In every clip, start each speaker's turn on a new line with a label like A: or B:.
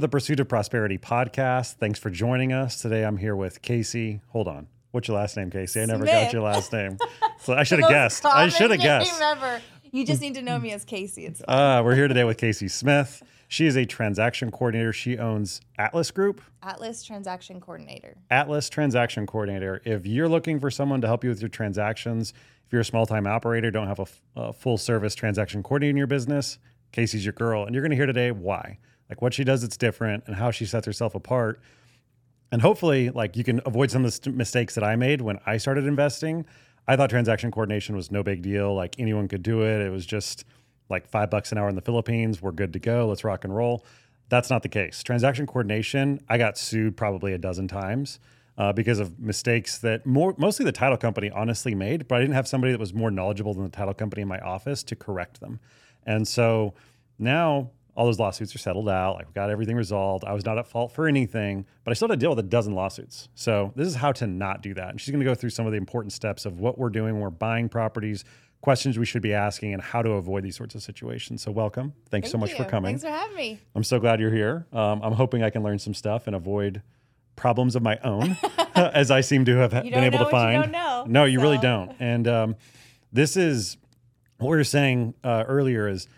A: To the Pursuit of Prosperity podcast. Thanks for joining us. Today I'm here with Casey. Hold on. What's your last name, Casey? I never got your last name. So I should have guessed. I should have guessed.
B: ever. You just need to know me as Casey. It's.
A: Uh, we're here today with Casey Smith. She is a transaction coordinator. She owns Atlas Group.
B: Atlas Transaction Coordinator.
A: Atlas Transaction Coordinator. If you're looking for someone to help you with your transactions, if you're a small time operator, don't have a, f- a full service transaction coordinator in your business, Casey's your girl. And you're going to hear today why, like what she does that's different and how she sets herself apart. And hopefully, like you can avoid some of the st- mistakes that I made when I started investing. I thought transaction coordination was no big deal. Like anyone could do it. It was just like five bucks an hour in the Philippines. We're good to go. Let's rock and roll. That's not the case. Transaction coordination, I got sued probably a dozen times uh, because of mistakes that more mostly the title company honestly made, but I didn't have somebody that was more knowledgeable than the title company in my office to correct them. And so now all those lawsuits are settled out. Like we got everything resolved. I was not at fault for anything, but I still had to deal with a dozen lawsuits. So this is how to not do that. And she's going to go through some of the important steps of what we're doing when we're buying properties, questions we should be asking, and how to avoid these sorts of situations. So welcome. Thanks so much
B: you.
A: for coming.
B: Thanks for having me.
A: I'm so glad you're here. Um, I'm hoping I can learn some stuff and avoid problems of my own, as I seem to have been able to
B: you
A: find.
B: don't know,
A: No, you really don't. And um, this is what we were saying uh, earlier is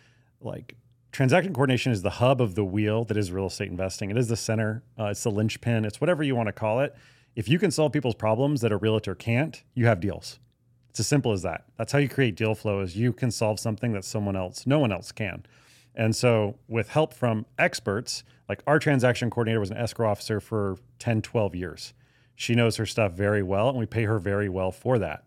A: like transaction coordination is the hub of the wheel that is real estate investing. It is the center. Uh, it's the linchpin. It's whatever you want to call it. If you can solve people's problems that a realtor can't, you have deals. It's as simple as that. That's how you create deal flow is you can solve something that someone else, no one else can. And so with help from experts, like our transaction coordinator was an escrow officer for 10, 12 years. She knows her stuff very well and we pay her very well for that.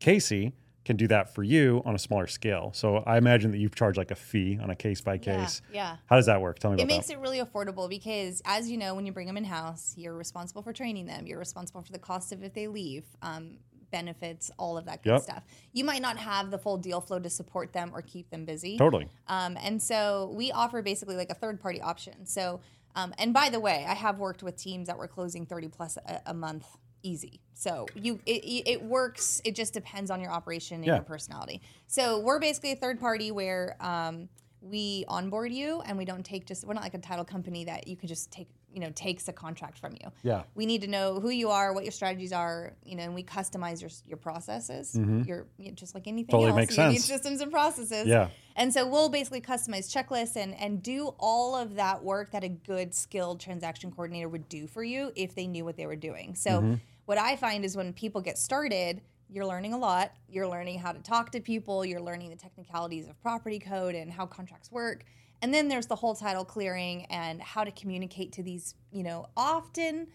A: Casey can do that for you on a smaller scale. So I imagine that you charge like a fee on a case by case.
B: Yeah. yeah.
A: How does that work? Tell me
B: It
A: about
B: makes
A: that.
B: it really affordable because, as you know, when you bring them in house, you're responsible for training them. You're responsible for the cost of if they leave, um, benefits, all of that good
A: Yep.
B: stuff. You might not have the full deal flow to support them or keep them busy.
A: Totally.
B: Um, and so we offer basically like a third party option. So, um, and by the way, I have worked with teams that were closing 30 plus a, a month easy. So you, it, it works. It just depends on your operation and
A: Yeah.
B: your personality. So we're basically a third party where, um, we onboard you and we don't take just, we're not like a title company that you can just take, you know, takes a contract from you.
A: Yeah.
B: We need to know who you are, what your strategies are, you know, and we customize your your processes. Your you know, just like anything
A: Totally
B: else,
A: makes
B: you need
A: sense.
B: systems and processes.
A: Yeah.
B: And so we'll basically customize checklists and and do all of that work that a good skilled transaction coordinator would do for you if they knew what they were doing. So
A: Mm-hmm.
B: What I find is when people get started, you're learning a lot. You're learning how to talk to people, you're learning the technicalities of property code and how contracts work. And then there's the whole title clearing and how to communicate to these, you know, often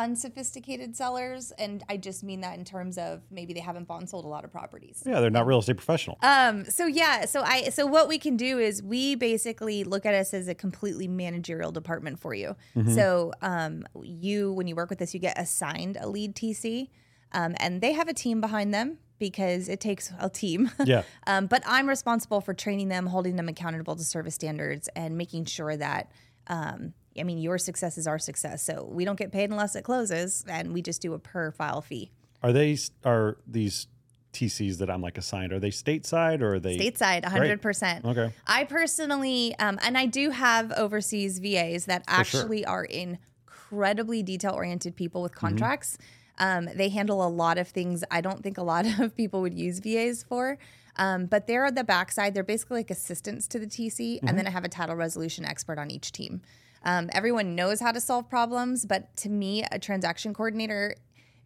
B: unsophisticated sellers and I just mean that in terms of maybe they haven't bought and sold a lot of properties
A: Yeah, they're not real estate professional.
B: Um, so yeah, so I so what we can do is we basically look at us as a completely managerial department for you. So um you when you work with us, you get assigned a lead TC. Um, and they have a team behind them because it takes a team.
A: yeah.
B: Um, but I'm responsible for training them, holding them accountable to service standards, and making sure that, um, I mean, your success is our success. So we don't get paid unless it closes, and we just do a per file fee.
A: Are they are these TCs that I'm like assigned? Are they stateside or are they
B: Stateside, 100%.
A: Okay.
B: I personally, um, and I do have overseas VAs that
A: sure.
B: actually are incredibly detail oriented people with
A: Mm-hmm.
B: contracts. Um, they handle a lot of things I don't think a lot of people would use VAs for. Um, but they're at the backside. They're basically like assistants to the TC. And
A: Mm-hmm.
B: then I have a title resolution expert on each team. Um, everyone knows how to solve problems, but to me, a transaction coordinator,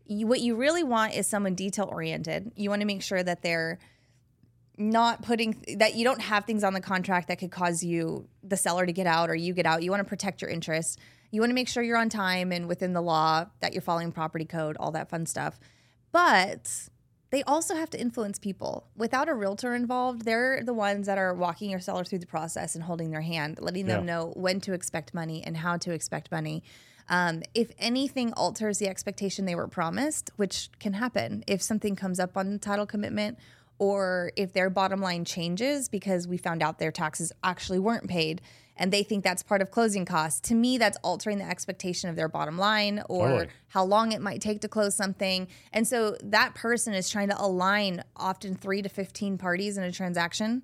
B: you, what you really want is someone detail oriented. You want to make sure that they're not putting that you don't have things on the contract that could cause you the seller to get out or you get out. You want to protect your interest. You want to make sure you're on time and within the law, that you're following property code, all that fun stuff. But they also have to influence people. Without a realtor involved, they're the ones that are walking your seller through the process and holding their hand, letting them
A: Yeah.
B: know when to expect money and how to expect money. Um, if anything alters the expectation they were promised, which can happen if something comes up on the title commitment or if their bottom line changes because we found out their taxes actually weren't paid and they think that's part of closing costs. To me, that's altering the expectation of their bottom line or
A: Totally.
B: how long it might take to close something. And so that person is trying to align often three to 15 parties in a transaction.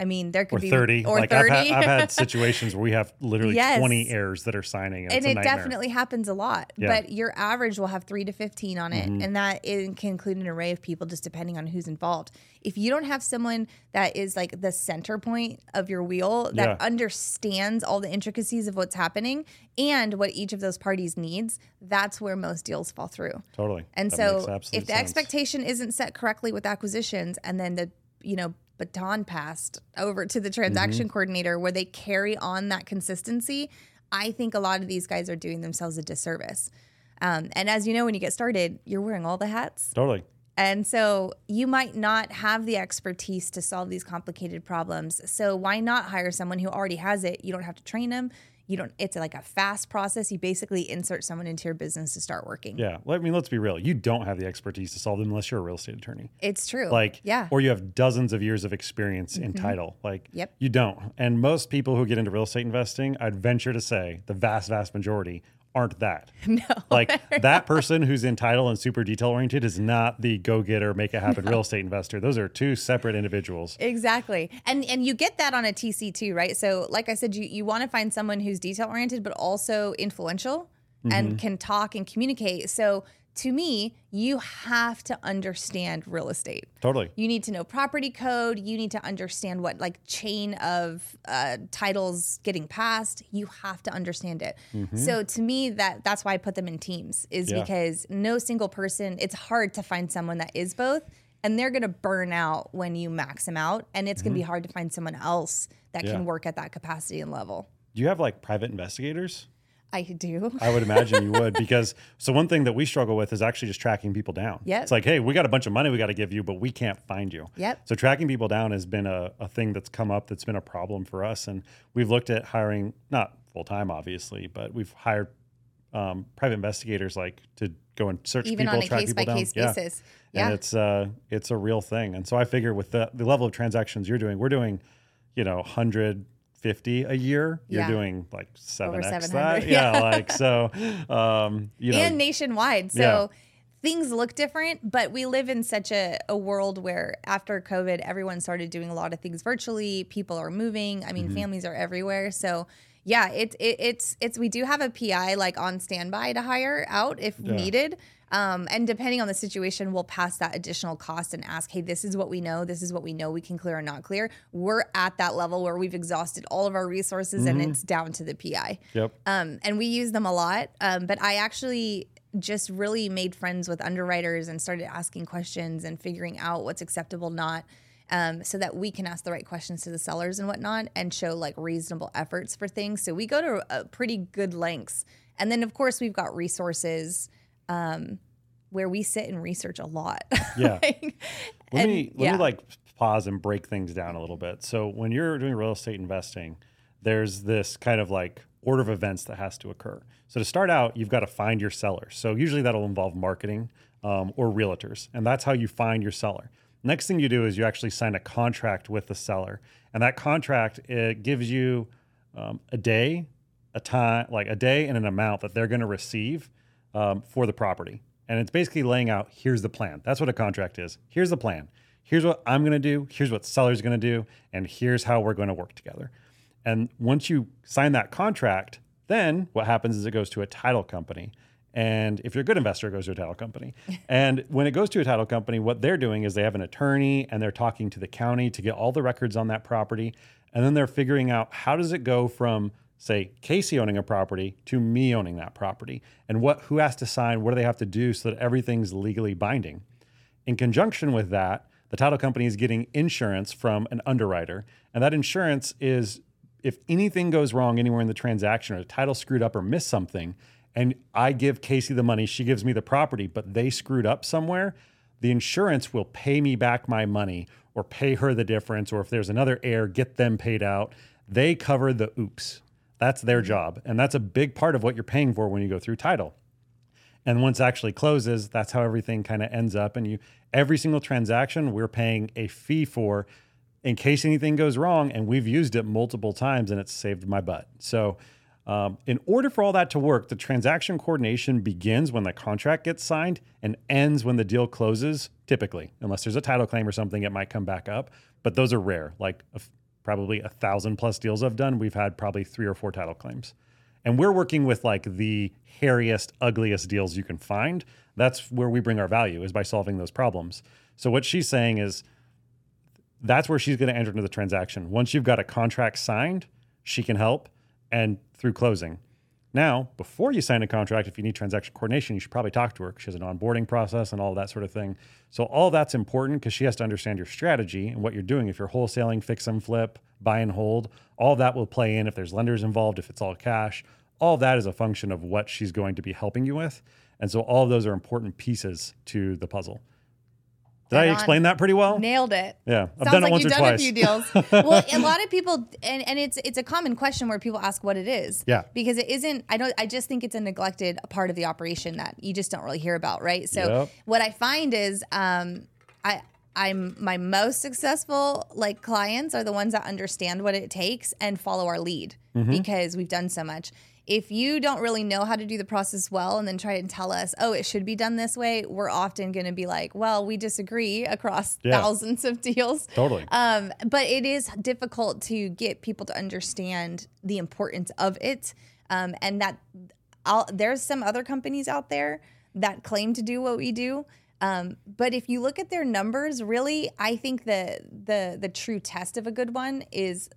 B: I mean, there could
A: or
B: be
A: 30.
B: or
A: like
B: 30.
A: I've had, I've had situations where we have literally
B: Yes.
A: 20 heirs that are signing, and,
B: and it
A: nightmare.
B: definitely happens a lot.
A: Yeah. Mm-hmm.
B: But your average will have three to 15 on it. And that it can include an array of people just depending on who's involved. If you don't have someone that is like the center point of your wheel that
A: Yeah.
B: understands all the intricacies of what's happening and what each of those parties needs, that's where most deals fall through.
A: Totally.
B: And
A: That
B: so if the
A: sense.
B: expectation isn't set correctly with acquisitions and then the, you know, baton passed over to the transaction
A: Mm-hmm.
B: coordinator where they carry on that consistency, I think a lot of these guys are doing themselves a disservice. Um, and as you know, when you get started, you're wearing all the hats.
A: Totally.
B: And so you might not have the expertise to solve these complicated problems. So why not hire someone who already has it? You don't have to train them. You don't it's like a fast process. You basically insert someone into your business to start working.
A: Yeah. Well, I mean, let's be real. You don't have the expertise to solve them unless you're a real estate attorney.
B: It's true.
A: Like,
B: yeah. Mm-hmm.
A: or you have dozens of years of experience in title. Like,
B: Yep.
A: you don't. And most people who get into real estate investing, I'd venture to say the vast, vast majority aren't that.
B: no.
A: Like that person who's entitled and super detail oriented is not the go getter, make it happen real estate investor. Those are two separate individuals.
B: Exactly. And and you get that on a TC too, right? So like I said, you, you want to find someone who's detail oriented but also influential
A: Mm-hmm.
B: and can talk and communicate. So to me, you have to understand real estate.
A: Totally.
B: You need to know property code. You need to understand what like chain of uh, titles getting passed. You have to understand it. So to me, that that's why I put them in teams is
A: Mm-hmm. Yeah.
B: because no single person. It's hard to find someone that is both, and they're gonna burn out when you max them out, and it's gonna be hard to find someone else that
A: Mm-hmm. Yeah.
B: can work at that capacity and level.
A: Do you have like private investigators?
B: I do.
A: I would imagine you would because so one thing that we struggle with is actually just tracking people down.
B: Yep.
A: It's like, hey, we got a bunch of money we got to give you, but we can't find you.
B: Yep.
A: So tracking people down has been a, a thing that's come up that's been a problem for us. And we've looked at hiring, not full time, obviously, but we've hired um, private investigators like to go and search
B: Even
A: people,
B: on a
A: track
B: case
A: people
B: by
A: down.
B: case
A: Yeah.
B: basis.
A: And
B: Yeah.
A: it's uh it's a real thing. And so I figure with the the level of transactions you're doing, we're doing, you know, 150 a year. You're
B: Yeah.
A: doing like 7x
B: 700,
A: that. Yeah, like so um you know
B: and nationwide. So
A: Yeah.
B: things look different, but we live in such a, a world where after COVID, everyone started doing a lot of things virtually. People are moving. I mean,
A: Mm-hmm.
B: families are everywhere. So yeah, it's it, it's it's we do have a PI like on standby to hire out if needed. Um, and depending on the situation, we'll pass that additional cost and ask, hey, this is what we know. This is what we know we can clear or not clear. We're at that level where we've exhausted all of our resources and
A: Mm-hmm.
B: it's down to the PI
A: Yep.
B: um, and we use them a lot. Um, but I actually just really made friends with underwriters and started asking questions and figuring out what's acceptable, not. Um, so that we can ask the right questions to the sellers and whatnot and show like reasonable efforts for things. So we go to uh, pretty good lengths. And then, of course, we've got resources um, where we sit and research a lot.
A: Yeah.
B: Like,
A: Let
B: and-
A: me let
B: yeah.
A: me like pause and break things down a little bit. So when you're doing real estate investing, there's this kind of like order of events that has to occur. So to start out, you've got to find your seller. So usually that'll involve marketing um, or realtors, and that's how you find your seller. Next thing you do is you actually sign a contract with the seller, and that contract it gives you um, a day, a time, like a day and an amount that they're going to receive um, for the property. And it's basically laying out here's the plan. That's what a contract is. Here's the plan. Here's what I'm going to do. Here's what seller's going to do. And here's how we're going to work together. And once you sign that contract, then what happens is it goes to a title company. And if you're a good investor, it goes to a title company. and when it goes to a title company, what they're doing is they have an attorney and they're talking to the county to get all the records on that property. And then they're figuring out how does it go from say Casey owning a property to me owning that property. And what who has to sign what do they have to do so that everything's legally binding? In conjunction with that the title company is getting insurance from an underwriter. And that insurance is if anything goes wrong anywhere in the transaction or the title screwed up or missed something and I give Casey the money she gives me the property but they screwed up somewhere the insurance will pay me back my money or pay her the difference or if there's another heir get them paid out. They cover the oops that's their job. And that's a big part of what you're paying for when you go through title. And once actually closes, that's how everything kind of ends up. And you every single transaction we're paying a fee for in case anything goes wrong. And we've used it multiple times and it's saved my butt. So um, in order for all that to work, the transaction coordination begins when the contract gets signed and ends when the deal closes, typically, unless there's a title claim or something, it might come back up. But those are rare. Like probably a thousand plus deals I've done, we've had probably three or four title claims. And we're working with like the hairiest, ugliest deals you can find. That's where we bring our value is by solving those problems. So what she's saying is that's where she's going to enter into the transaction. Once you've got a contract signed, she can help and through closing. Now, before you sign a contract, if you need transaction coordination, you should probably talk to her because she has an onboarding process and all that sort of thing. So all that's important because she has to understand your strategy and what you're doing. If you're wholesaling, fix and flip, buy and hold, all that will play in if there's lenders involved, if it's all cash. All that is a function of what she's going to be helping you with. And so all of those are important pieces to the puzzle. Did I explain that pretty well?
B: Nailed it.
A: Yeah, I've
B: Sounds
A: done it
B: like
A: once
B: you've
A: or
B: done
A: twice.
B: a few deals. well, a lot of people, and, and it's it's a common question where people ask what it is.
A: Yeah.
B: Because it isn't. I don't. I just think it's a neglected part of the operation that you just don't really hear about, right? So
A: Yep.
B: what I find is, um, I. I'm my most successful like clients are the ones that understand what it takes and follow our lead
A: Mm-hmm.
B: because we've done so much. If you don't really know how to do the process well and then try and tell us, oh, it should be done this way, we're often going to be like, well, we disagree across
A: Yeah.
B: thousands of deals.
A: Totally.
B: Um, but it is difficult to get people to understand the importance of it, um, and that I'll, there's some other companies out there that claim to do what we do. Um, but if you look at their numbers, really, I think the the the true test of a good one is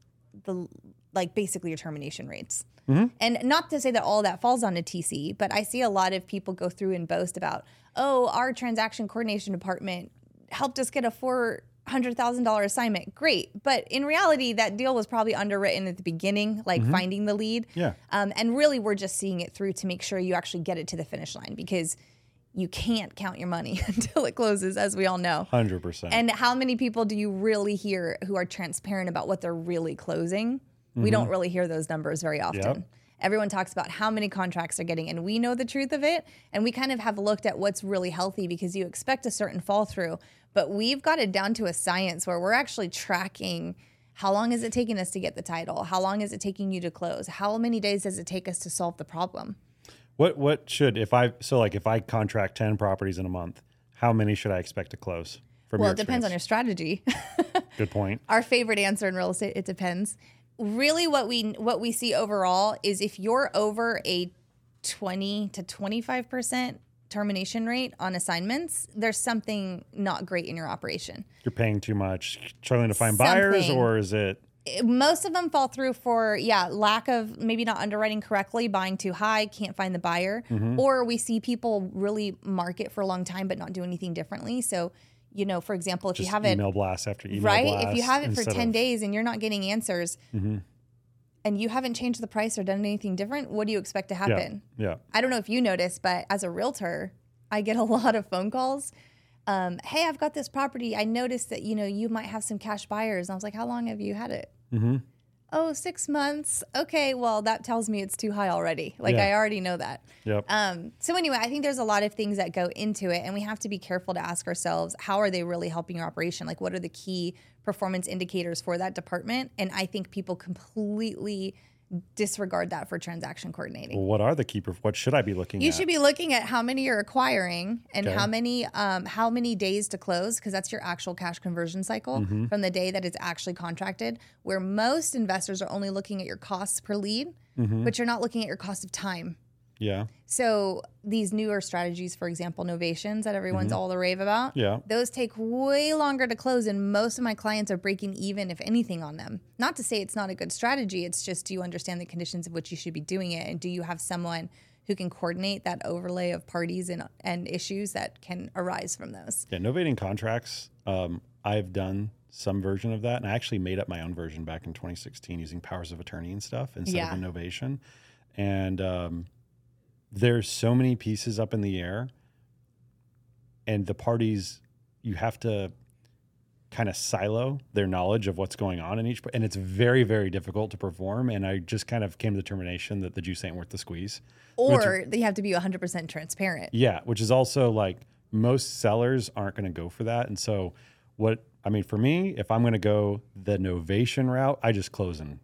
B: the like basically your termination rates. And not to say that all that falls on a TC, but I see a lot of people go through and boast about, oh, our transaction coordination department helped us get a four hundred thousand dollar assignment. Great, but in reality, that deal was probably underwritten at the beginning, like finding the lead.
A: Yeah.
B: Um, and really, we're just seeing it through to make sure you actually get it to the finish line because you can't count your money until it closes, as we all know.
A: 100%.
B: And how many people do you really hear who are transparent about what they're really closing? We don't mm-hmm. really hear those numbers very often.
A: Yep.
B: Everyone talks about how many contracts they're getting, and we know the truth of it. And we kind of have looked at what's really healthy because you expect a certain fall through, but we've got it down to a science where we're actually tracking how long is it taking us to get the title? How long is it taking you to close? How many days does it take us to solve the problem?
A: What what should if I so like if I contract ten properties in a month, how many should I expect to close?
B: Well, it depends on your strategy.
A: Good point.
B: our favorite answer in real estate it depends really what we what we see overall is if you're over a 20 to 25% termination rate on assignments there's something not great in your operation.
A: You're paying too much, struggling to find buyers, or is it?
B: most of them fall through for yeah lack of maybe not underwriting correctly buying too high can't find the buyer. Mm-hmm. Or we see people really market for a long time but not do anything differently. So you know for example if
A: Just
B: you have it
A: email blast after email
B: right?
A: blast.
B: If you have it for 10
A: of-
B: days and you're not getting answers
A: Mm-hmm.
B: and you haven't changed the price or done anything different, what do you expect to
A: Yeah,
B: happen?
A: yeah.
B: I don't know if you notice, but as a realtor, I get a lot of phone calls. Um, hey, I've got this property. I noticed that, you know, you might have some cash buyers. And I was like, how long have you had it?
A: Mm-hmm.
B: Oh, six months. Okay, well, that tells me it's too high already. Like,
A: Yeah.
B: I already know that.
A: Yep.
B: Um, so anyway, I think there's a lot of things that go into it, and we have to be careful to ask ourselves, how are they really helping your operation? Like, what are the key performance indicators for that department? And I think people completely disregard that for transaction coordinating.
A: well, what are the keeper? What should I be looking at?
B: You
A: at?
B: should be looking at how many you're acquiring and
A: Okay.
B: how many um, how many days to close because that's your actual cash conversion cycle
A: Mm-hmm.
B: from the day that it's actually contracted. Where most investors are only looking at your costs per lead,
A: Mm-hmm.
B: but you're not looking at your cost of time.
A: Yeah.
B: So these newer strategies, for example, novations that everyone's all the rave about,
A: Mm-hmm. Yeah.
B: those take way longer to close, and most of my clients are breaking even, if anything, on them. Not to say it's not a good strategy. It's just do you understand the conditions of which you should be doing it, and do you have someone who can coordinate that overlay of parties and and issues that can arise from those?
A: Yeah. Novating contracts. Um, I've done some version of that, and I actually made up my own version back in 2016 using powers of attorney and stuff instead
B: Yeah.
A: of innovation. And um, there's so many pieces up in the air, and the parties you have to kind of silo their knowledge of what's going on in each and it's very very difficult to perform and i just kind of came to the determination that the juice ain't worth the squeeze
B: Or they have to be 100% transparent.
A: yeah, which is also like most sellers aren't going to go for that. And so, what I mean for me, if I'm going to go the novation route, I just close and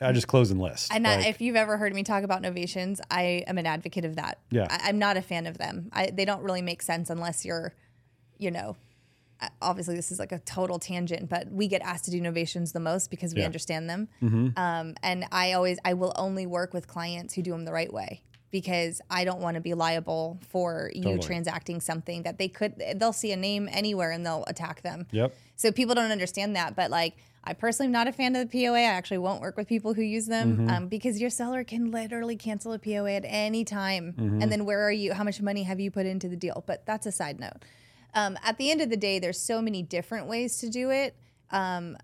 A: I just close and list.
B: And I,
A: Like,
B: if you've ever heard me talk about novations, I am an advocate of that.
A: Yeah.
B: I, I'm not a fan of them. I, they don't really make sense unless you're, you know, obviously this is like a total tangent, but we get asked to do novations the most because we
A: Yeah.
B: understand them.
A: Mm-hmm.
B: Um, and I always, I will only work with clients who do them the right way because I don't want to be liable for you
A: Totally.
B: transacting something that they could, they'll see a name anywhere and they'll attack them.
A: Yep.
B: So people don't understand that. But like, I personally am not a fan of the POA. I actually won't work with people who use them
A: Mm-hmm.
B: um, because your seller can literally cancel a POA at any time.
A: Mm-hmm.
B: And then where are you? How much money have you put into the deal? But that's a side note. Um, at the end of the day, there's so many different ways to do it um,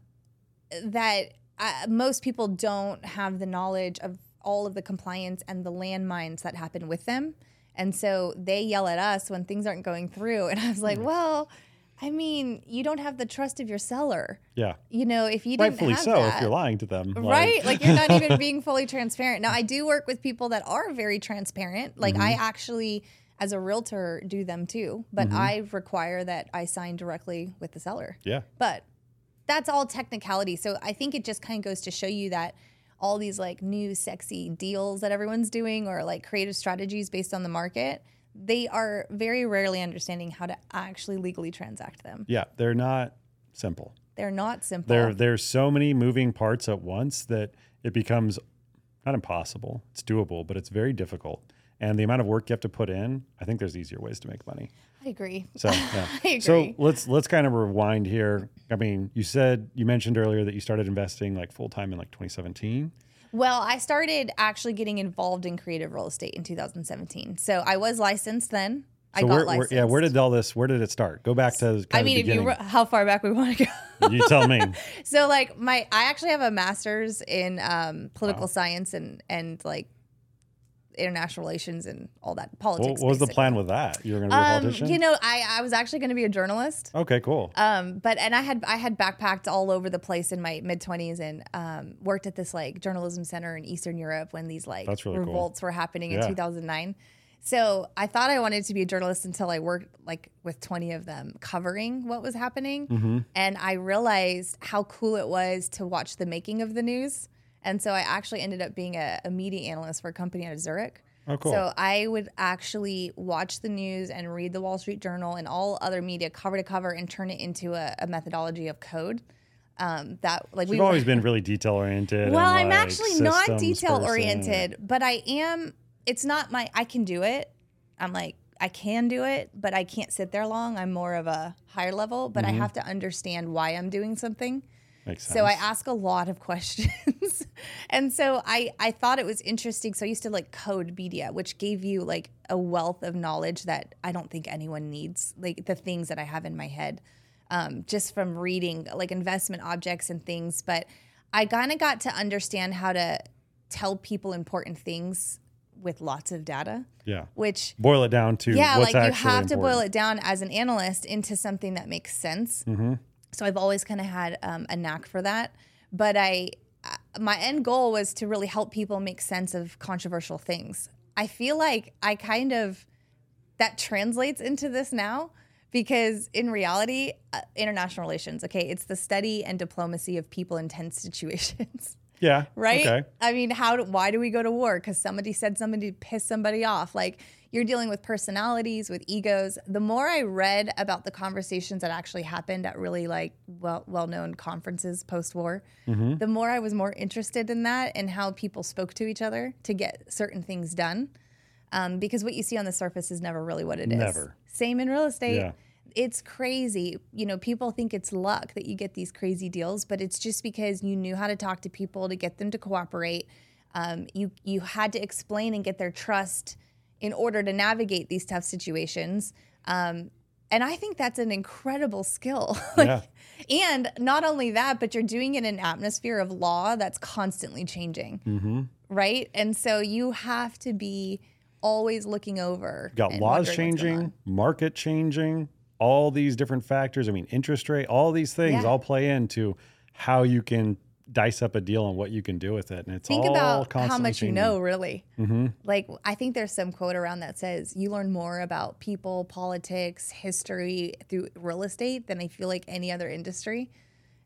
B: that uh, most people don't have the knowledge of all of the compliance and the landmines that happen with them. And so they yell at us when things aren't going through. And I was like, well, I mean, you don't have the trust of your seller.
A: Yeah.
B: You know, if you didn't
A: Rightfully
B: have
A: so
B: that,
A: if you're lying to them.
B: right? Like you're not even being fully transparent. Now, I do work with people that are very transparent. Like I
A: Mm-hmm.
B: actually, as a realtor, do them too, but
A: Mm-hmm.
B: I require that I sign directly with the seller.
A: yeah.
B: But that's all technicality. So I think it just kind of goes to show you that all these like new sexy deals that everyone's doing or like creative strategies based on the market, they are very rarely understanding how to actually legally transact them.
A: Yeah. They're not simple.
B: They're not simple.
A: There, there's so many moving parts at once that it becomes not impossible. It's doable, but it's very difficult. And the amount of work you have to put in, I think there's easier ways to make money.
B: I agree.
A: So, yeah.
B: I agree.
A: So let's let's kind of rewind here. I mean, you said you mentioned earlier that you started investing like full time in like 2017.
B: Well, I started actually getting involved in creative real estate in 2017. So I was licensed then. I got
A: where, where,
B: licensed.
A: yeah, where did all this? Where did it start? Go back to
B: I mean, if you
A: beginning.
B: re- how far back we want to go.
A: you tell me.
B: so like my I actually have a master's in um, political science and and like international relations and all that
A: What,
B: politics.
A: what was the plan with that? You were going to be a
B: Um,
A: politician.
B: you know, I I was actually going to be a journalist.
A: okay, cool.
B: Um, but and I had I had backpacked all over the place in my mid twenties and um, worked at this like journalism center in Eastern Europe when these like
A: really cool.
B: revolts were happening
A: Yeah.
B: in 2009. So I thought I wanted to be a journalist until I worked like with 20 of them covering what was happening,
A: Mm-hmm.
B: and I realized how cool it was to watch the making of the news. And so I actually ended up being a, a media analyst for a company out of Zurich.
A: oh, cool.
B: So I would actually watch the news and read the Wall Street Journal and all other media cover to cover and turn it into a, a methodology of code. Um, that like we've
A: always been really detail oriented.
B: well, I'm actually not detail oriented, but I am. It's not my. I can do it. I'm like I can do it, but I can't sit there long. I'm more of a higher level, but I have to understand why I'm doing something.
A: Makes sense.
B: So I ask a lot of questions. and so I, I thought it was interesting. So I used to like code media, which gave you like a wealth of knowledge that I don't think anyone needs, like the things that I have in my head um, just from reading like investment objects and things. But I kind of got to understand how to tell people important things with lots of data,
A: yeah.
B: which
A: Boil it down to
B: yeah, like you have to boil it down as an analyst into something that makes sense.
A: Mm-hmm.
B: So I've always kind of had um, a knack for that. But I, uh, my end goal was to really help people make sense of controversial things. I feel like I kind of that translates into this now because in reality, uh, international relations, okay, it's the study and diplomacy of people in tense situations
A: Yeah.
B: right?
A: Okay.
B: I mean, how? Do, why do we go to war? Because somebody said somebody pissed somebody off. Like you're dealing with personalities, with egos. The more I read about the conversations that actually happened at really like well well known conferences post war,
A: Mm-hmm.
B: the more I was more interested in that and how people spoke to each other to get certain things done. Um, because what you see on the surface is never really what it is.
A: Never.
B: Same in real estate
A: Yeah.
B: it's crazy. You know, people think it's luck that you get these crazy deals, but it's just because you knew how to talk to people to get them to cooperate. Um, you you had to explain and get their trust in order to navigate these tough situations. Um, and I think that's an incredible skill. Like, And not only that, but you're doing it in an atmosphere of law that's constantly changing,
A: Mm-hmm.
B: right? And so you have to be always looking over.
A: Got laws
B: wondering what's going on.
A: changing, market changing, all these different factors. I mean, interest rate, all these things
B: Yeah.
A: all play into how you can dice up a deal on what you can do with it. And it's
B: think
A: all
B: about how much you know really
A: Mm-hmm.
B: like i think there's some quote around that says you learn more about people politics history through real estate than i feel like any other industry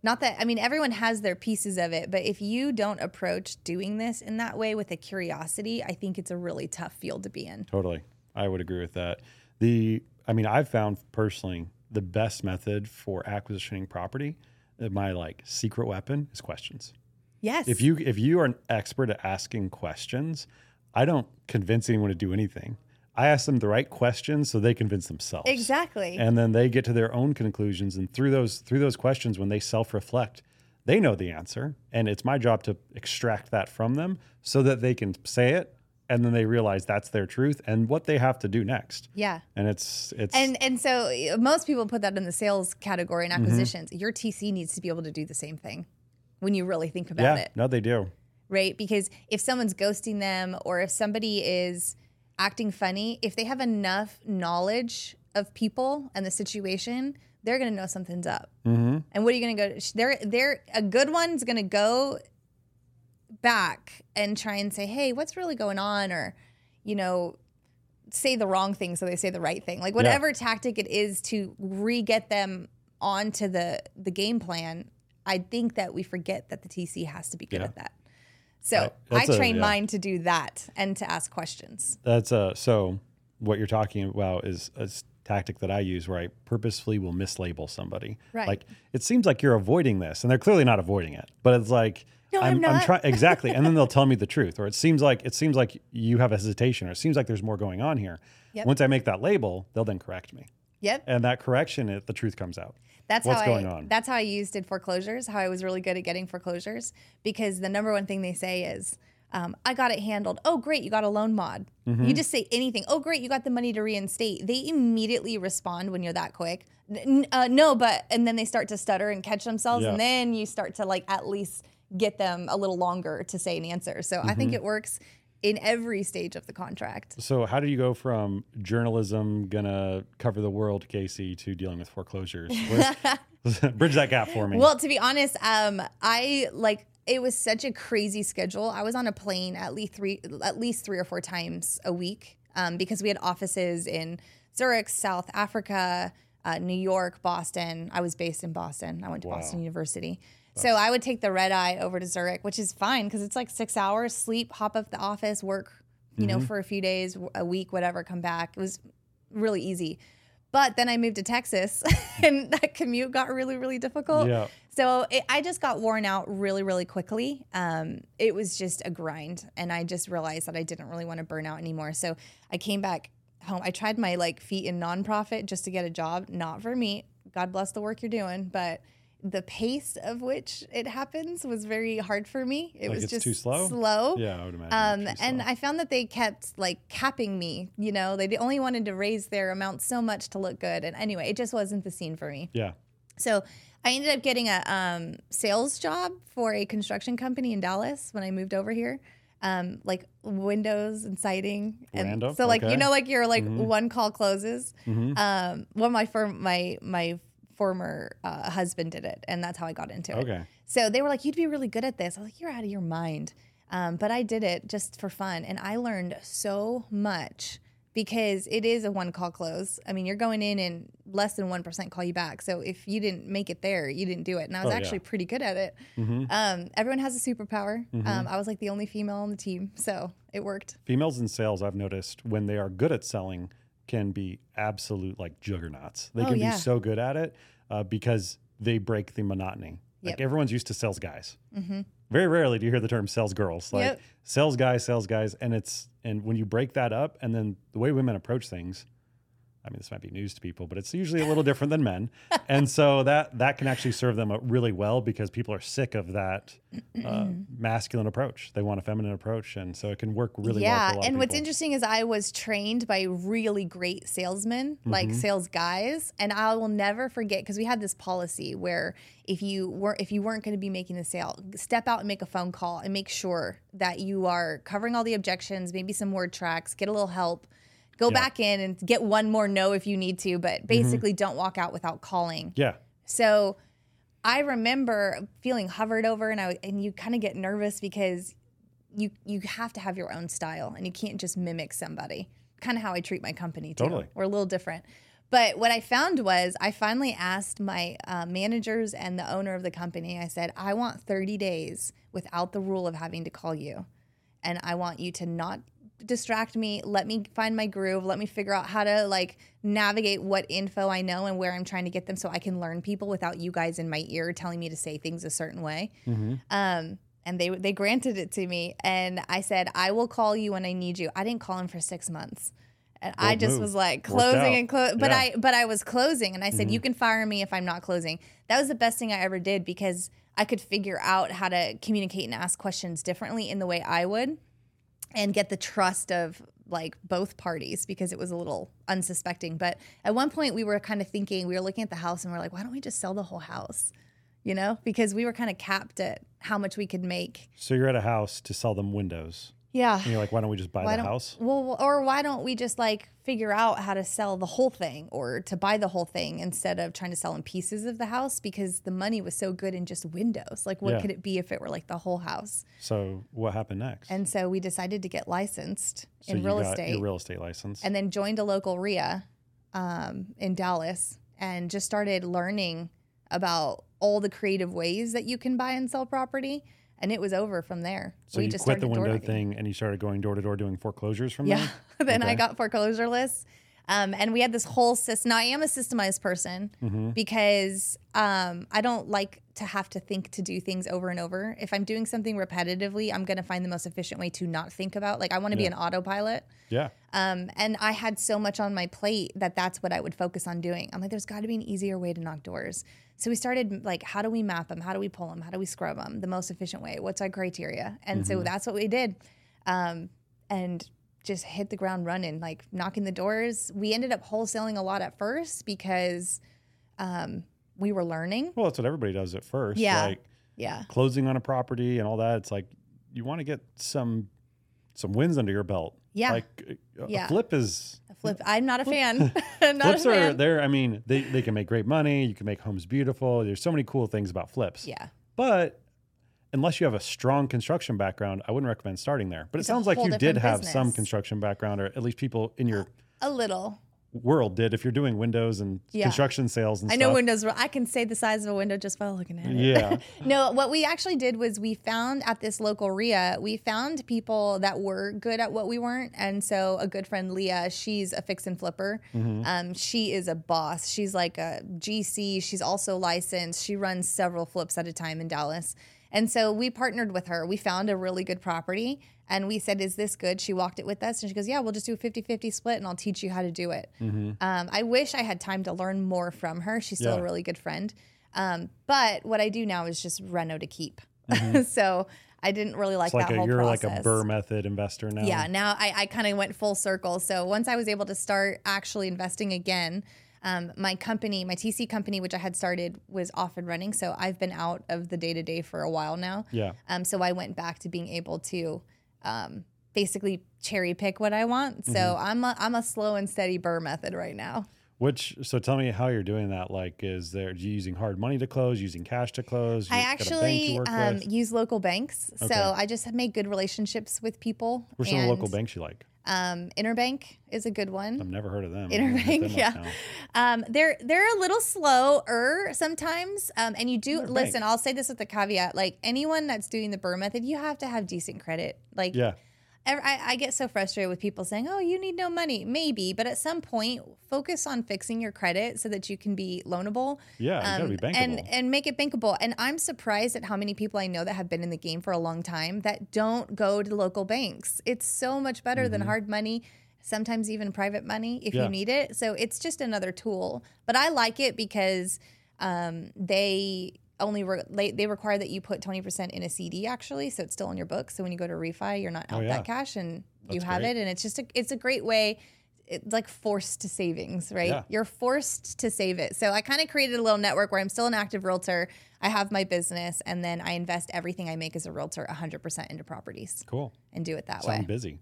B: not that i mean everyone has their pieces of it but if you don't approach doing this in that way with a curiosity i think it's a really tough field to be in
A: Totally. I would agree with that. The I mean, I've found personally the best method for acquisitioning property, my like secret weapon is questions.
B: Yes.
A: If you if you are an expert at asking questions, I don't convince anyone to do anything. I ask them the right questions so they convince themselves.
B: exactly.
A: And then they get to their own conclusions and through those through those questions when they self-reflect, they know the answer and it's my job to extract that from them so that they can say it and then they realize that's their truth and what they have to do next.
B: yeah.
A: And it's it's
B: And and so uh, most people put that in the sales category and
A: Mm-hmm.
B: acquisitions. Your TC needs to be able to do the same thing when you really think about
A: yeah,
B: it,
A: no they do.
B: right? Because if someone's ghosting them or if somebody is acting funny, if they have enough knowledge of people and the situation, they're going to know something's up.
A: Mm-hmm.
B: And what are you going to go? They're they're a good one's going to go back and try and say, "Hey, what's really going on?" Or, you know, say the wrong thing so they say the right thing. Like whatever tactic it is to re-get them onto the the game plan. I think that we forget that the TC has to be good
A: Yeah.
B: at that. So
A: Right.
B: I
A: That's a-
B: train
A: yeah.
B: mine to do that and to ask questions.
A: That's uh so what you're talking about is a tactic that I use where I purposefully will mislabel somebody.
B: Right.
A: Like it seems like you're avoiding this, and they're clearly not avoiding it. But it's like
B: No, I'm not.
A: trying exactly, and then they'll tell me the truth, or it seems like it seems like you have a hesitation, or it seems like there's more going on here.
B: Yep.
A: Once I make that label, they'll then correct me,
B: Yep.
A: and that correction, it, the truth comes out.
B: That's
A: What's
B: how
A: going
B: I,
A: on?
B: That's how I used in foreclosures. How I was really good at getting foreclosures because the number one thing they say is, um, "I got it handled." Oh, great, you got a loan mod.
A: Mm-hmm.
B: You just say anything. Oh, great, you got the money to reinstate. They immediately respond when you're that quick. N- uh, no, but and then they start to stutter and catch themselves,
A: Yeah.
B: and then you start to like at least get them a little longer to say an answer. So I think
A: Mm-hmm.
B: it works in every stage of the contract.
A: So how do you go from journalism gonna cover the world, Casey, to dealing with foreclosures? Bridge that gap for me.
B: Well, to be honest, um, I like it was such a crazy schedule. I was on a plane at least three, at least three or four times a week, um, because we had offices in Zurich, South Africa, uh, New York, Boston. I was based in Boston. I went to
A: Wow.
B: Boston University. So I would take the red eye over to Zurich, which is fine because it's like six hours, sleep, hop up the office, work, you know, for a few days, a week, whatever, come back. It was really easy. But then I moved to Texas and that commute got really, really difficult.
A: Yeah.
B: So it, I just got worn out really, really quickly. Um, it was just a grind. And I just realized that I didn't really want to burn out anymore. So I came back home. I tried my like feet in nonprofit just to get a job. Not for me. God bless the work you're doing. But the pace of which it happens was very hard for me. It
A: Like
B: was just
A: too slow?
B: Slow.
A: yeah, I would imagine.
B: Um, and. I found that they kept like capping me. You know, they only wanted to raise their amount so much to look good. And anyway, it just wasn't the scene for me.
A: yeah.
B: So I ended up getting a um, sales job for a construction company in Dallas when I moved over here. Um, like windows and siding, and
A: Random,
B: so like
A: okay.
B: you know, like your like one call closes.
A: Mhm.
B: Um, well, my firm, my my former uh, husband did it, and that's how I got into it.
A: Okay.
B: So they were like, "You'd be really good at this." I was like, "You're out of your mind." Um, but I did it just for fun, and I learned so much because it is a one call close. I mean, you're going in and less than one percent call you back. So if you didn't make it there, you didn't do it, and I was
A: Oh, yeah.
B: actually pretty good at it.
A: Mhm.
B: Um, everyone has a superpower. Um, I was like the only female on the team, so it worked.
A: Females in sales, I've noticed when they are good at selling, can be absolute like juggernauts. They
B: Oh,
A: can
B: yeah.
A: be so good at it uh, because they break the monotony. Like everyone's used to sales guys. Very rarely do you hear the term sales girls. Like
B: Yep.
A: sales guys, sales guys, and it's and when you break that up, and then the way women approach things. I mean, this might be news to people, but it's usually a little different than men, and so that that can actually serve them really well because people are sick of that uh, masculine approach. They want a feminine approach, and so it can work really well.
B: yeah,
A: a lot
B: and what's interesting is I was trained by really great salesmen, like
A: Mm-hmm.
B: sales guys, and I will never forget because we had this policy where if you weren't if you weren't going to be making the sale, step out and make a phone call and make sure that you are covering all the objections, maybe some word tracks, get a little help. Go
A: Yeah.
B: back in and get one more no if you need to, but basically don't walk out without calling.
A: Yeah.
B: So I remember feeling hovered over, and I and you kind of get nervous because you you have to have your own style, and you can't just mimic somebody. Kind of how I treat my company too.
A: Totally.
B: We're a little different. But what I found was I finally asked my uh, managers and the owner of the company. I said, I want 30 days without the rule of having to call you, and I want you to not distract me. Let me find my groove. Let me figure out how to like navigate what info I know and where I'm trying to get them so I can learn people without you guys in my ear telling me to say things a certain way.
A: Mm-hmm.
B: Um, and they they granted it to me, and I said I will call you when I need you. I didn't call him for six months. And I just
A: move.
B: was like closing and close, but
A: Yeah.
B: I but I was closing, and I
A: Mm-hmm.
B: said you can fire me if I'm not closing. That was the best thing I ever did because I could figure out how to communicate and ask questions differently in the way I would, and get the trust of like both parties because it was a little unsuspecting. But at one point, we were kind of thinking we were looking at the house and we are like, why don't we just sell the whole house? You know, because we were kind of capped at how much we could make.
A: So you're at a house to sell them windows.
B: Yeah.
A: And you're like, why don't we just buy
B: Why
A: the house?
B: Well, or why don't we just like figure out how to sell the whole thing or to buy the whole thing instead of trying to sell in pieces of the house because the money was so good in just windows. Like, what
A: Yeah.
B: could it be if it were like the whole house?
A: So what happened next?
B: And so we decided to get licensed
A: so
B: in
A: you
B: real
A: got
B: estate
A: your real estate license.
B: and then joined a local REIA um, in Dallas and just started learning about all the creative ways that you can buy and sell property. And it was over from there.
A: so you quit the window thing and you started going door to door doing foreclosures from
B: Yeah.
A: there?
B: then I got foreclosure lists. Um, and we had this whole system. Now I am a systemized person
A: Mm-hmm.
B: because um, I don't like to have to think to do things over and over. If I'm doing something repetitively, I'm going to find the most efficient way to not think about. Like I want to be an autopilot.
A: Yeah.
B: Um, and I had so much on my plate that that's what I would focus on doing. I'm like, there's got to be an easier way to knock doors. So we started like, how do we map them? How do we pull them? How do we scrub them? The most efficient way. What's our criteria? And so that's what we did, um, and just hit the ground running, like knocking the doors. We ended up wholesaling a lot at first because um, we were learning.
A: Well, that's what everybody does at first.
B: Yeah.
A: Like
B: Yeah,
A: closing on a property and all that. It's like you want to get some some wins under your belt.
B: Yeah.
A: Like uh, a
B: Yeah.
A: flip is
B: a flip. I'm not a fan. I'm not
A: flips
B: a
A: are there. I mean, they, they can make great money. You can make homes beautiful. There's so many cool things about flips.
B: Yeah.
A: But unless you have a strong construction background, I wouldn't recommend starting there. But
B: It's
A: it sounds like you did have some construction background, or at least people in your
B: A little.
A: World did. If you're doing windows and
B: Yeah.
A: construction sales and stuff.
B: I
A: stuff.
B: know windows. I can say the size of a window just by looking at it.
A: Yeah.
B: no, what we actually did was we found at this local REIA, we found people that were good at what we weren't. And so a good friend, Leah, she's a fix and flipper.
A: Mm-hmm.
B: Um, she is a boss. She's like a GC. She's also licensed. She runs several flips at a time in Dallas. And so we partnered with her. We found a really good property and we said, Is this good? She walked it with us and she goes, Yeah, we'll just do a 50 50 split and I'll teach you how to do it. Um, I wish I had time to learn more from her. She's still
A: Yeah.
B: a really good friend. Um, but what I do now is just reno to keep. so I didn't really like
A: like
B: that
A: a,
B: whole
A: you're
B: process.
A: like a BRRRR method investor now.
B: Yeah, now I, I kind of went full circle. So once I was able to start actually investing again, um, my company, my TC company, which I had started, was off and running. So I've been out of the day to day for a while now.
A: Yeah.
B: Um, so I went back to being able to um, basically cherry pick what I want. So
A: Mm-hmm.
B: I'm a, I'm a slow and steady BRRRR method right now.
A: Which so tell me how you're doing that. Like, is there you using hard money to close, using cash to close? You
B: I
A: got a bank you
B: actually um, use local banks.
A: Okay.
B: So I just have made good relationships with people.
A: What are some of the local banks you like?
B: Um, Interbank is a good one.
A: I've never heard of them. I'm gonna hit
B: Interbank,
A: them
B: yeah. Um, they're they're a little slower sometimes, um, and you do
A: They're
B: listen. I'll say this with the caveat: like anyone that's doing the BRRRR method, you have to have decent credit. Like,
A: Yeah.
B: I, I get so frustrated with people saying, "Oh, you need no money." Maybe, but at some point, focus on fixing your credit so that you can be loanable.
A: Yeah. You gotta be
B: Um,
A: bankable.
B: and and make it bankable. And I'm surprised at how many people I know that have been in the game for a long time that don't go to local banks. It's so much better than hard money. Sometimes even private money if
A: Mm-hmm. Yeah.
B: you need it. So it's just another tool. But I like it because um, they only re- they, they require that you put 20% in a CD actually, so it's still on your book. So when you go to refi, you're not out
A: Oh, yeah.
B: that cash and you have
A: great.
B: it and it's just a, it's a great way it's like forced to savings, right?
A: Yeah.
B: You're forced to save it. So I kind of created a little network where I'm still an active realtor. I have my business and then I invest everything I make as a realtor 100% into properties
A: cool.
B: and do it that
A: Sound
B: way.
A: busy.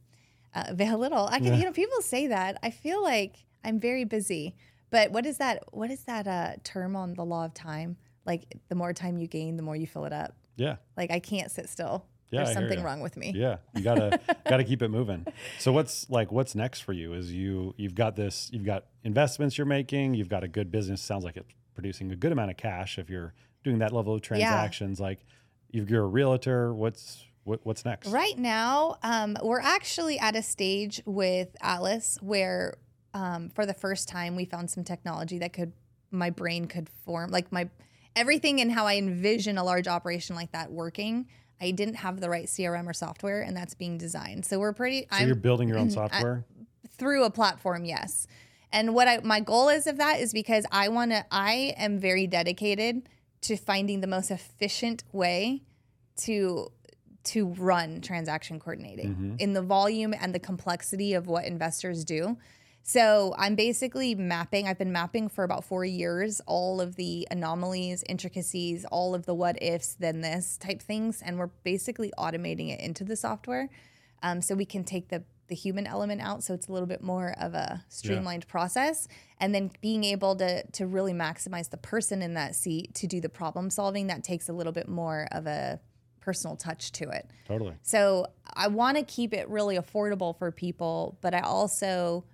B: Uh, a little. I can, you know, people say that. I feel like I'm very busy. But what is that? What is that uh, term on the law of time? Like the more time you gain, the more you fill it up.
A: Yeah.
B: Like I can't sit still.
A: Yeah,
B: There's
A: hear
B: something wrong with me.
A: Yeah, you gotta gotta keep it moving. So what's like what's next for you? Is you you've got this you've got investments you're making. You've got a good business. Sounds like it's producing a good amount of cash if you're doing that level of transactions. Like you're, you're a realtor. What's What, what's next?
B: Right now, um, we're actually at a stage with Atlas where, um, for the first time, we found some technology that could my brain could form like my everything and how I envision a large operation like that working. I didn't have the right CRM or software, and that's being designed. So we're pretty.
A: So you're building your own software
B: through a platform, yes. And what I my goal is of that is because I want to. I am very dedicated to finding the most efficient way to to run transaction coordinating
A: Mm-hmm.
B: in the volume and the complexity of what investors do. So I'm basically mapping, I've been mapping for about four years all of the anomalies, intricacies, all of the what ifs, then this type things. And we're basically automating it into the software. Um, so we can take the the human element out so it's a little bit more of a streamlined process and then being able to to really maximize the person in that seat to do the problem solving that takes a little bit more of a personal touch to it
A: totally.
B: so I want to keep it really affordable for people, but I also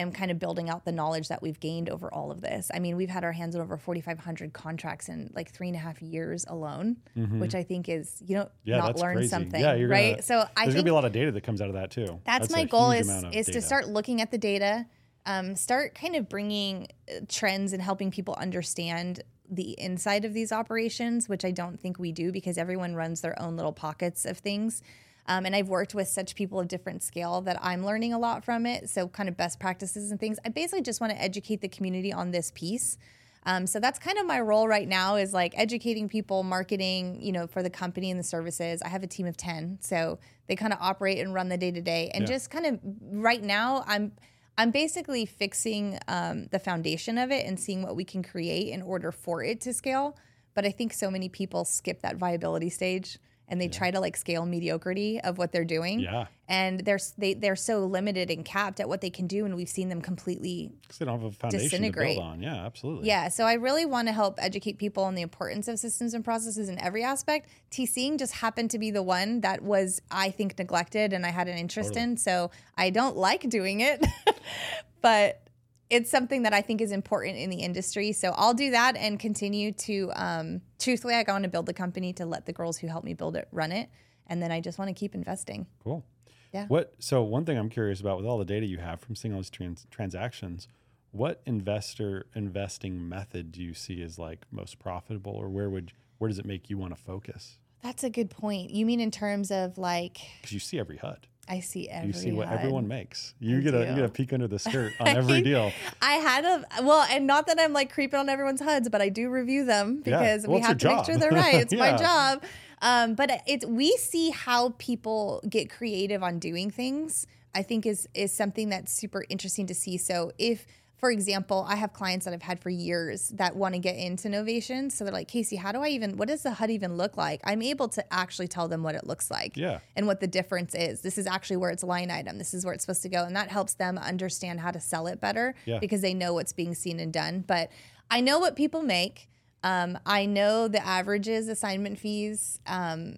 B: am kind of building out the knowledge that we've gained over all of this. I mean, we've had our hands on over 4,500 contracts in like three and a half years alone, which I think is, you know,
A: Mm-hmm. Yeah,
B: not
A: that's
B: learn
A: crazy.
B: something,
A: Yeah, you're
B: right?
A: Gonna,
B: so I
A: there's gonna be a lot of data that comes out of that too.
B: that's,
A: a
B: my goal is is to start looking at the data um, start kind of bringing uh, trends and helping people understand the inside of these operations which i don't think we do because everyone runs their own little pockets of things um, and i've worked with such people of different scale that i'm learning a lot from it so kind of best practices and things i basically just want to educate the community on this piece um, so that's kind of my role right now is like educating people, marketing, you know, for the company and the services. I have a team of 10. So they kind of operate and run the day to day. And
A: Yeah.
B: just kind of right now, I'm I'm basically fixing um, the foundation of it and seeing what we can create in order for it to scale. But I think so many people skip that viability stage and they try to like scale mediocrity of what they're doing.
A: Yeah,
B: And they're they they're so limited and capped at what they can do, and we've seen them completely
A: they don't have a foundation
B: Disintegrate.
A: to build on. Yeah, absolutely.
B: yeah, so I really want to help educate people on the importance of systems and processes in every aspect. TCing just happened to be the one that was, I think, neglected and I had an interest in. So I don't like doing it, but it's something that I think is important in the industry. So I'll do that and continue to, um, truthfully, I want to build the company to let the girls who helped me build it run it. And then I just want to keep investing.
A: Cool.
B: Yeah.
A: What? So one thing I'm curious about with all the data you have from seeing all these trans- transactions, what investor investing method do you see as like most profitable, or where would where does it make you want to focus?
B: That's a good point. You mean in terms of like,
A: Because you see every HUD,
B: I see every
A: you see what
B: HUD.
A: everyone makes. You
B: I
A: get a you get a peek under the skirt on every deal.
B: I had a well, and not that I'm like creeping on everyone's HUDs, but I do review them
A: Yeah.
B: because
A: Well,
B: we have to
A: your
B: make sure they're right. It's
A: Yeah.
B: my job. Um, but it's we see how people get creative on doing things. I think is is something that's super interesting to see. So if for example, I have clients that I've had for years that want to get into Novation. So they're like, Casey, how do I even, what does the HUD even look like? I'm able to actually tell them what it looks like
A: Yeah.
B: and what the difference is. This is actually where it's line item. This is where it's supposed to go. And that helps them understand how to sell it better
A: Yeah.
B: because they know what's being seen and done. But I know what people make. Um, I know the averages, assignment fees um,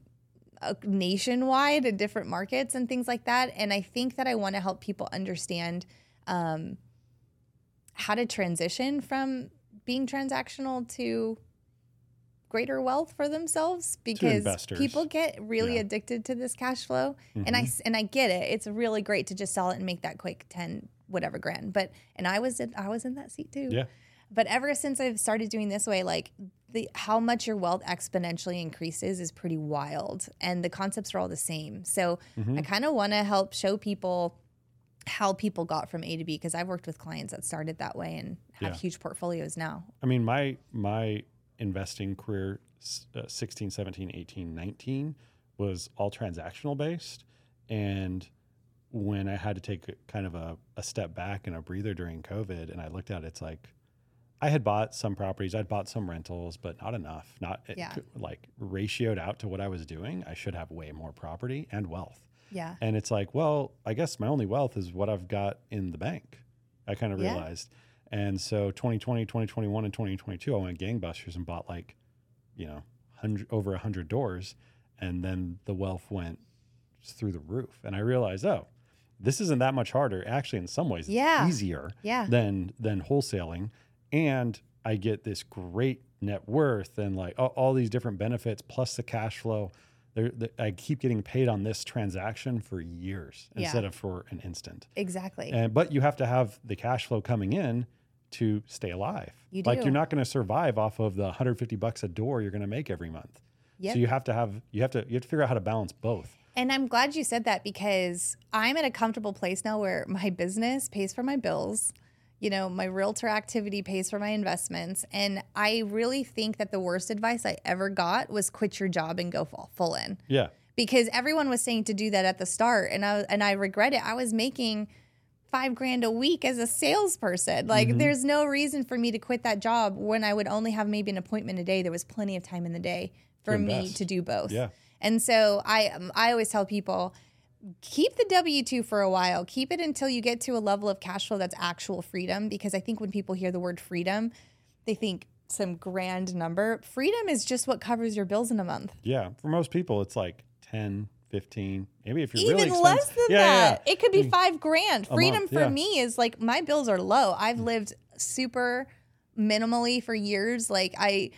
B: uh, nationwide in different markets and things like that. And I think that I want to help people understand um, how to transition from being transactional to greater wealth for themselves because people get really
A: Yeah.
B: addicted to this cash flow and I s- and I get it it's really great to just sell it and make that quick 10 whatever grand but and I was in, I was in that seat too
A: Yeah.
B: but ever since I've started doing this way, like the how much your wealth exponentially increases is pretty wild, and the concepts are all the same. So
A: Mm-hmm.
B: I kind of want to help show people how people got from A to B because I've worked with clients that started that way and have
A: Yeah.
B: huge portfolios now.
A: I mean, my my investing career, uh, 16, 17, 18, 19, was all transactional based. And when I had to take kind of a, a step back and a breather during COVID, and I looked at it, it's like I had bought some properties, I'd bought some rentals, but not enough. Not
B: Yeah.
A: could- like ratioed out to what I was doing. I should have way more property and wealth.
B: Yeah.
A: And it's like, well, I guess my only wealth is what I've got in the bank. I kind of
B: Yeah.
A: realized. And so 2020, 2021, and 2022, I went gangbusters and bought like, you know, hundred over 100 doors. And then the wealth went through the roof. And I realized, oh, this isn't that much harder. Actually, in some ways, it's
B: Yeah.
A: easier
B: Yeah.
A: than than wholesaling. And I get this great net worth and like all, all these different benefits plus the cash flow they're, they I keep getting paid on this transaction for years
B: Yeah.
A: instead of for an instant.
B: Exactly.
A: And but you have to have the cash flow coming in to stay alive.
B: You do.
A: Like you're not going to survive off of the 150 bucks a door you're going to make every month.
B: Yep.
A: So you have to have you have to you have to figure out how to balance both.
B: And I'm glad you said that because I'm at a comfortable place now where my business pays for my bills. You know, my realtor activity pays for my investments. And I really think that the worst advice I ever got was quit your job and go full, full in.
A: Yeah.
B: Because everyone was saying to do that at the start. And I, and I regret it. I was making five grand a week as a salesperson. Like,
A: Mm-hmm.
B: there's no reason for me to quit that job when I would only have maybe an appointment a day. There was plenty of time in the day for me to do both.
A: Yeah.
B: And so I um, I always tell people keep the W 2 for a while. Keep it until you get to a level of cash flow that's actual freedom because I think when people hear the word freedom, they think some grand number. Freedom is just what covers your bills in a month.
A: Yeah. For most people it's like 10, 15, maybe if you're
B: Even
A: really
B: less than
A: yeah, yeah,
B: that. It could be 5 grand.
A: A
B: Freedom
A: month,
B: for
A: yeah.
B: me is like my bills are low. I've lived super minimally for years. Like I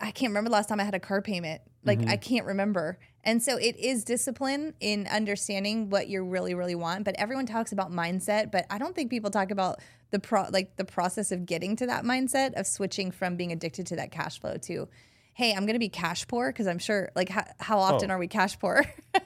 B: I can't remember the last time I had a car payment. Like
A: Mm-hmm.
B: I can't remember. And so it is discipline in understanding what you really, really want. But everyone talks about mindset, but I don't think people talk about the pro like the process of getting to that mindset of switching from being addicted to that cash flow to, hey, I'm gonna be cash poor because I'm sure like how, how often
A: Oh.
B: are we cash poor?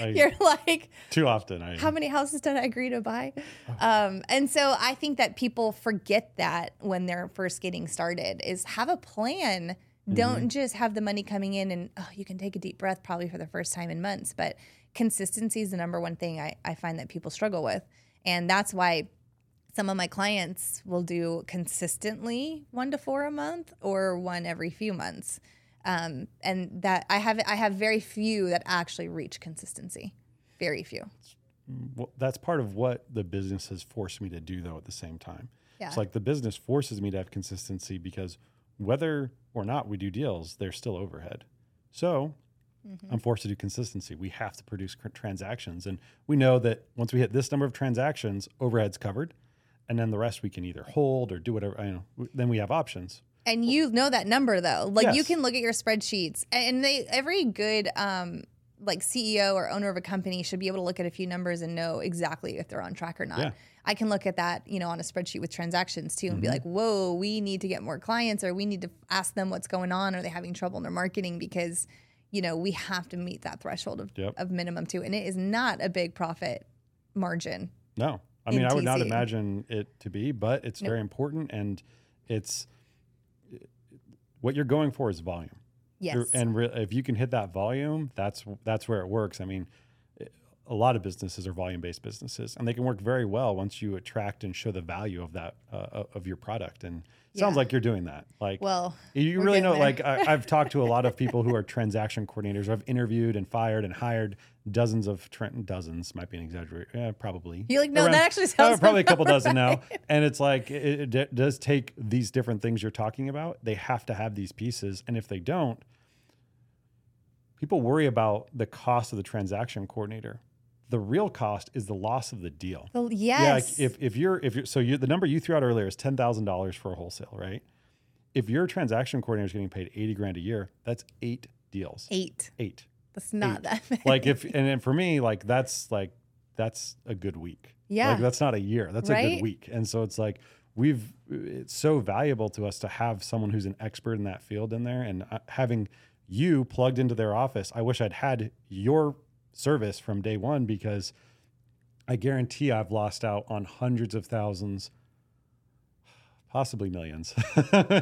B: You're like,
A: Too often. I
B: how many houses did I agree to buy?
A: Oh.
B: Um, and so I think that people forget that when they're first getting started is have a plan.
A: Mm-hmm.
B: Don't just have the money coming in and oh, you can take a deep breath probably for the first time in months. But consistency is the number one thing I, I find that people struggle with. And that's why some of my clients will do consistently one to four a month or one every few months. Um, and that I have I have very few that actually reach consistency. Very few.
A: well, that's part of what the business has forced me to do though at the same time.
B: Yeah.
A: It's like the business forces me to have consistency because whether or not we do deals, there's still overhead. So
B: Mm-hmm.
A: I'm forced to do consistency. We have to produce cr- transactions. And we know that once we hit this number of transactions, overhead's covered. And then the rest we can either hold or do whatever. I know. Then we have options.
B: And you know that number though. Like you can look at your spreadsheets and they every good um like CEO or owner of a company should be able to look at a few numbers and know exactly if they're on track or not.
A: Yeah.
B: I can look at that, you know, on a spreadsheet with transactions too and be
A: Mm-hmm.
B: like, "Whoa, we need to get more clients or we need to ask them what's going on. Are they having trouble in their marketing because you know, we have to meet that threshold of,
A: Yep.
B: of minimum too. And it is not a big profit margin.
A: No, I mean, I would not imagine it to be, but it's very important. And it's what you're going for is volume. You're-
B: Yes.
A: And re- if you can hit that volume, that's that's where it works. I mean, a lot of businesses are volume-based businesses, and they can work very well once you attract and show the value of that uh, of your product. And it sounds like you're doing that. Like,
B: well,
A: you really know.
B: there.
A: Like, I, I've talked to a lot of people who are transaction coordinators. I've interviewed and fired and hired dozens of Trenton dozens might be an exaggeration. Yeah, probably.
B: You're like, no,
A: Around-
B: that actually
A: uh,
B: sounds
A: probably a couple dozen now. And it's like it, it d- does take these different things you're talking about. They have to have these pieces, and if they don't, people worry about the cost of the transaction coordinator. The real cost is the loss of the deal.
B: Well,
A: Yeah, like if if you're if you're so you the number you threw out earlier is ten thousand dollars for a wholesale, right? If your transaction coordinator is getting paid eighty grand a year, that's eight deals.
B: eight.
A: Eight.
B: That's not
A: Eight.
B: that many.
A: Like if and then for me, like that's like that's a good week.
B: Yeah.
A: Like that's not a year. That's a good week. And so it's like we've it's so valuable to us to have someone who's an expert in that field in there and uh, having you plugged into their office. I wish I'd had your service from day one because I guarantee I've lost out on hundreds of thousands, possibly millions.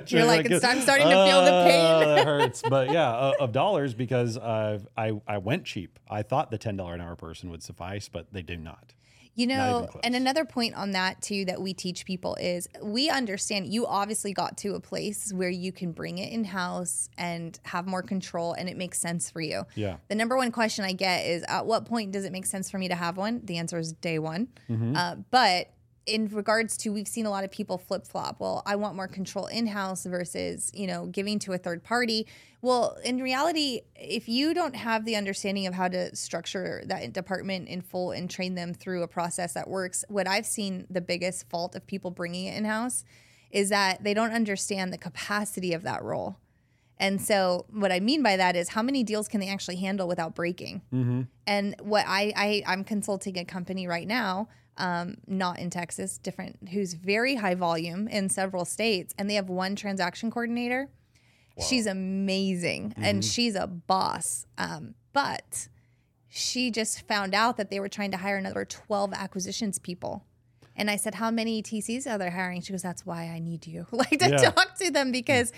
B: You're like, it's- I'm starting to feel the pain.
A: Uh, that hurts, but yeah, uh, of dollars because uh, I I went cheap. I thought the ten dollar an hour person would suffice, but they do not.
B: You know, and another point on that too that we teach people is we understand you obviously got to a place where you can bring it in house and have more control and it makes sense for you.
A: Yeah.
B: The number one question I get is at what point does it make sense for me to have one? The answer is day one.
A: Mm-hmm.
B: Uh, but in regards to we've seen a lot of people flip flop. Well, I want more control in house versus, you know, giving to a third party. Well, in reality, if you don't have the understanding of how to structure that department in full and train them through a process that works, what I've seen the biggest fault of people bringing it in house is that they don't understand the capacity of that role. And so, what I mean by that is how many deals can they actually handle without breaking?
A: Mm-hmm.
B: And what I, I I'm consulting a company right now, um, not in Texas, different, who's very high volume in several states, and they have one transaction coordinator. She's amazing, and she's a boss. Um, but she just found out that they were trying to hire another 12 acquisitions people. And I said, How many TCs are they hiring? She goes, That's why I need you. Like to
A: Yeah.
B: talk to them because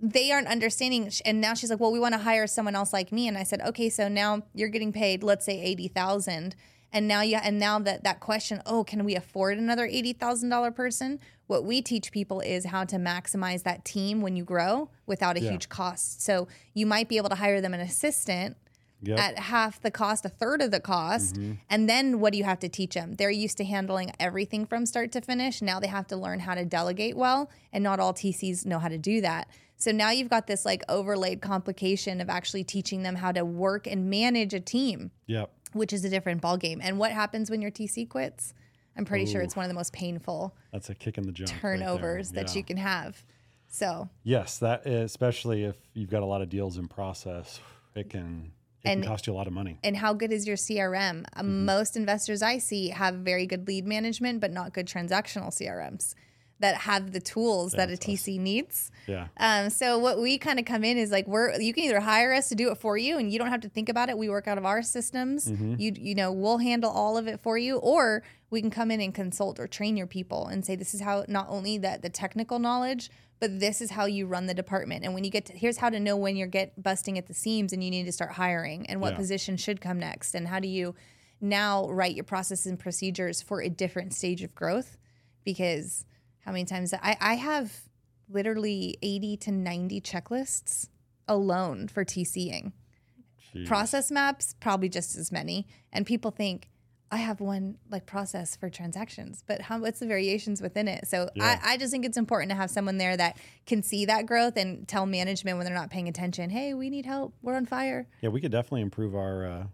B: they aren't understanding. And now she's like, Well, we want to hire someone else like me. And I said, Okay, so now you're getting paid, let's say 80,000. And now you and now that that question, oh, can we afford another eighty thousand dollar person? What we teach people is how to maximize that team when you grow without a
A: Yeah.
B: huge cost. So you might be able to hire them an assistant
A: Yep.
B: at half the cost, a third of the cost. Mm-hmm. And then what do you have to teach them? They're used to handling everything from start to finish. Now they have to learn how to delegate well, and not all TCs know how to do that. So now you've got this like overlaid complication of actually teaching them how to work and manage a team,
A: yep.
B: Which is a different ballgame. And what happens when your TC quits? I'm pretty sure it's one of the most painful
A: That's a kick in the junk. right there.
B: turnovers that you can have. So
A: Yes, that especially if you've got a lot of deals in process, it can it
B: And-
A: can cost you a lot of money.
B: and how good is your CRM? Uh,
A: Mm-hmm.
B: Most investors I see have very good lead management, but not good transactional CRMs that have the tools that a. TC needs.
A: Yeah.
B: Um, so what we kind of come in is like we're you can either hire us to do it for you, and you don't have to think about it. We work out of our systems.
A: Mm-hmm.
B: You you know we'll handle all of it for you, or we can come in and consult or train your people and say this is how not only that the technical knowledge, but this is how you run the department. And when you get to, here's how to know when you're get busting at the seams and you need to start hiring, and what
A: Yeah.
B: position should come next, and how do you now write your processes and procedures for a different stage of growth because how many times I, I have literally 80 to 90 checklists alone for TCing.
A: Jeez.
B: Process maps, probably just as many. And people think, I have one like process for transactions, but how what's the variations within it? So
A: Yeah.
B: I, I just think it's important to have someone there that can see that growth and tell management when they're not paying attention, hey, we need help. We're on fire.
A: Yeah, we could definitely improve our. Uh,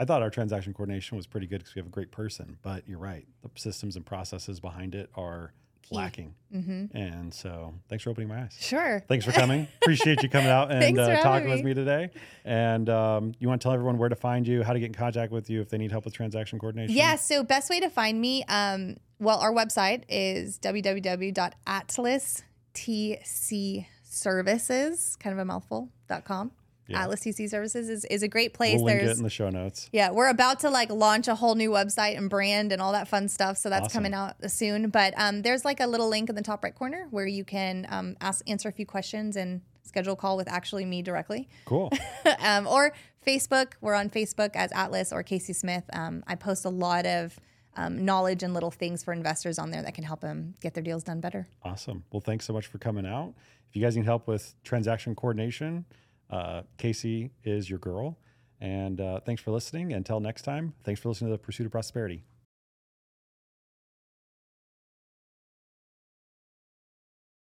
A: I thought our transaction coordination was pretty good because we have a great person, but you're right. The systems and processes behind it are lacking.
B: Mm-hmm.
A: And so, thanks for opening my eyes.
B: Sure.
A: Thanks for coming. Appreciate you coming out and uh, talking with
B: me.
A: me today. And um, you want to tell everyone where to find you, how to get in contact with you if they need help with transaction coordination?
B: Yeah, so best way to find me, um, well, our website is www.atlastcservices, kind of a mouthful, dot com.
A: Yeah.
B: Atlas TC Services is, is a great place.
A: We'll link it
B: There's
A: in the show notes.
B: yeah, we're about to like launch a whole new website and brand and all that fun stuff. So that's
A: Awesome.
B: coming out soon. But um, there's like a little link in the top right corner where you can um, ask answer a few questions and schedule a call with actually me directly.
A: Cool.
B: um, or Facebook. We're on Facebook as Atlas or Casey Smith. Um, I post a lot of um, knowledge and little things for investors on there that can help them get their deals done better.
A: Awesome. Well, thanks so much for coming out. If you guys need help with transaction coordination, uh, Casey is your girl. And uh, thanks for listening. Until next time, thanks for listening to the Pursuit of Prosperity.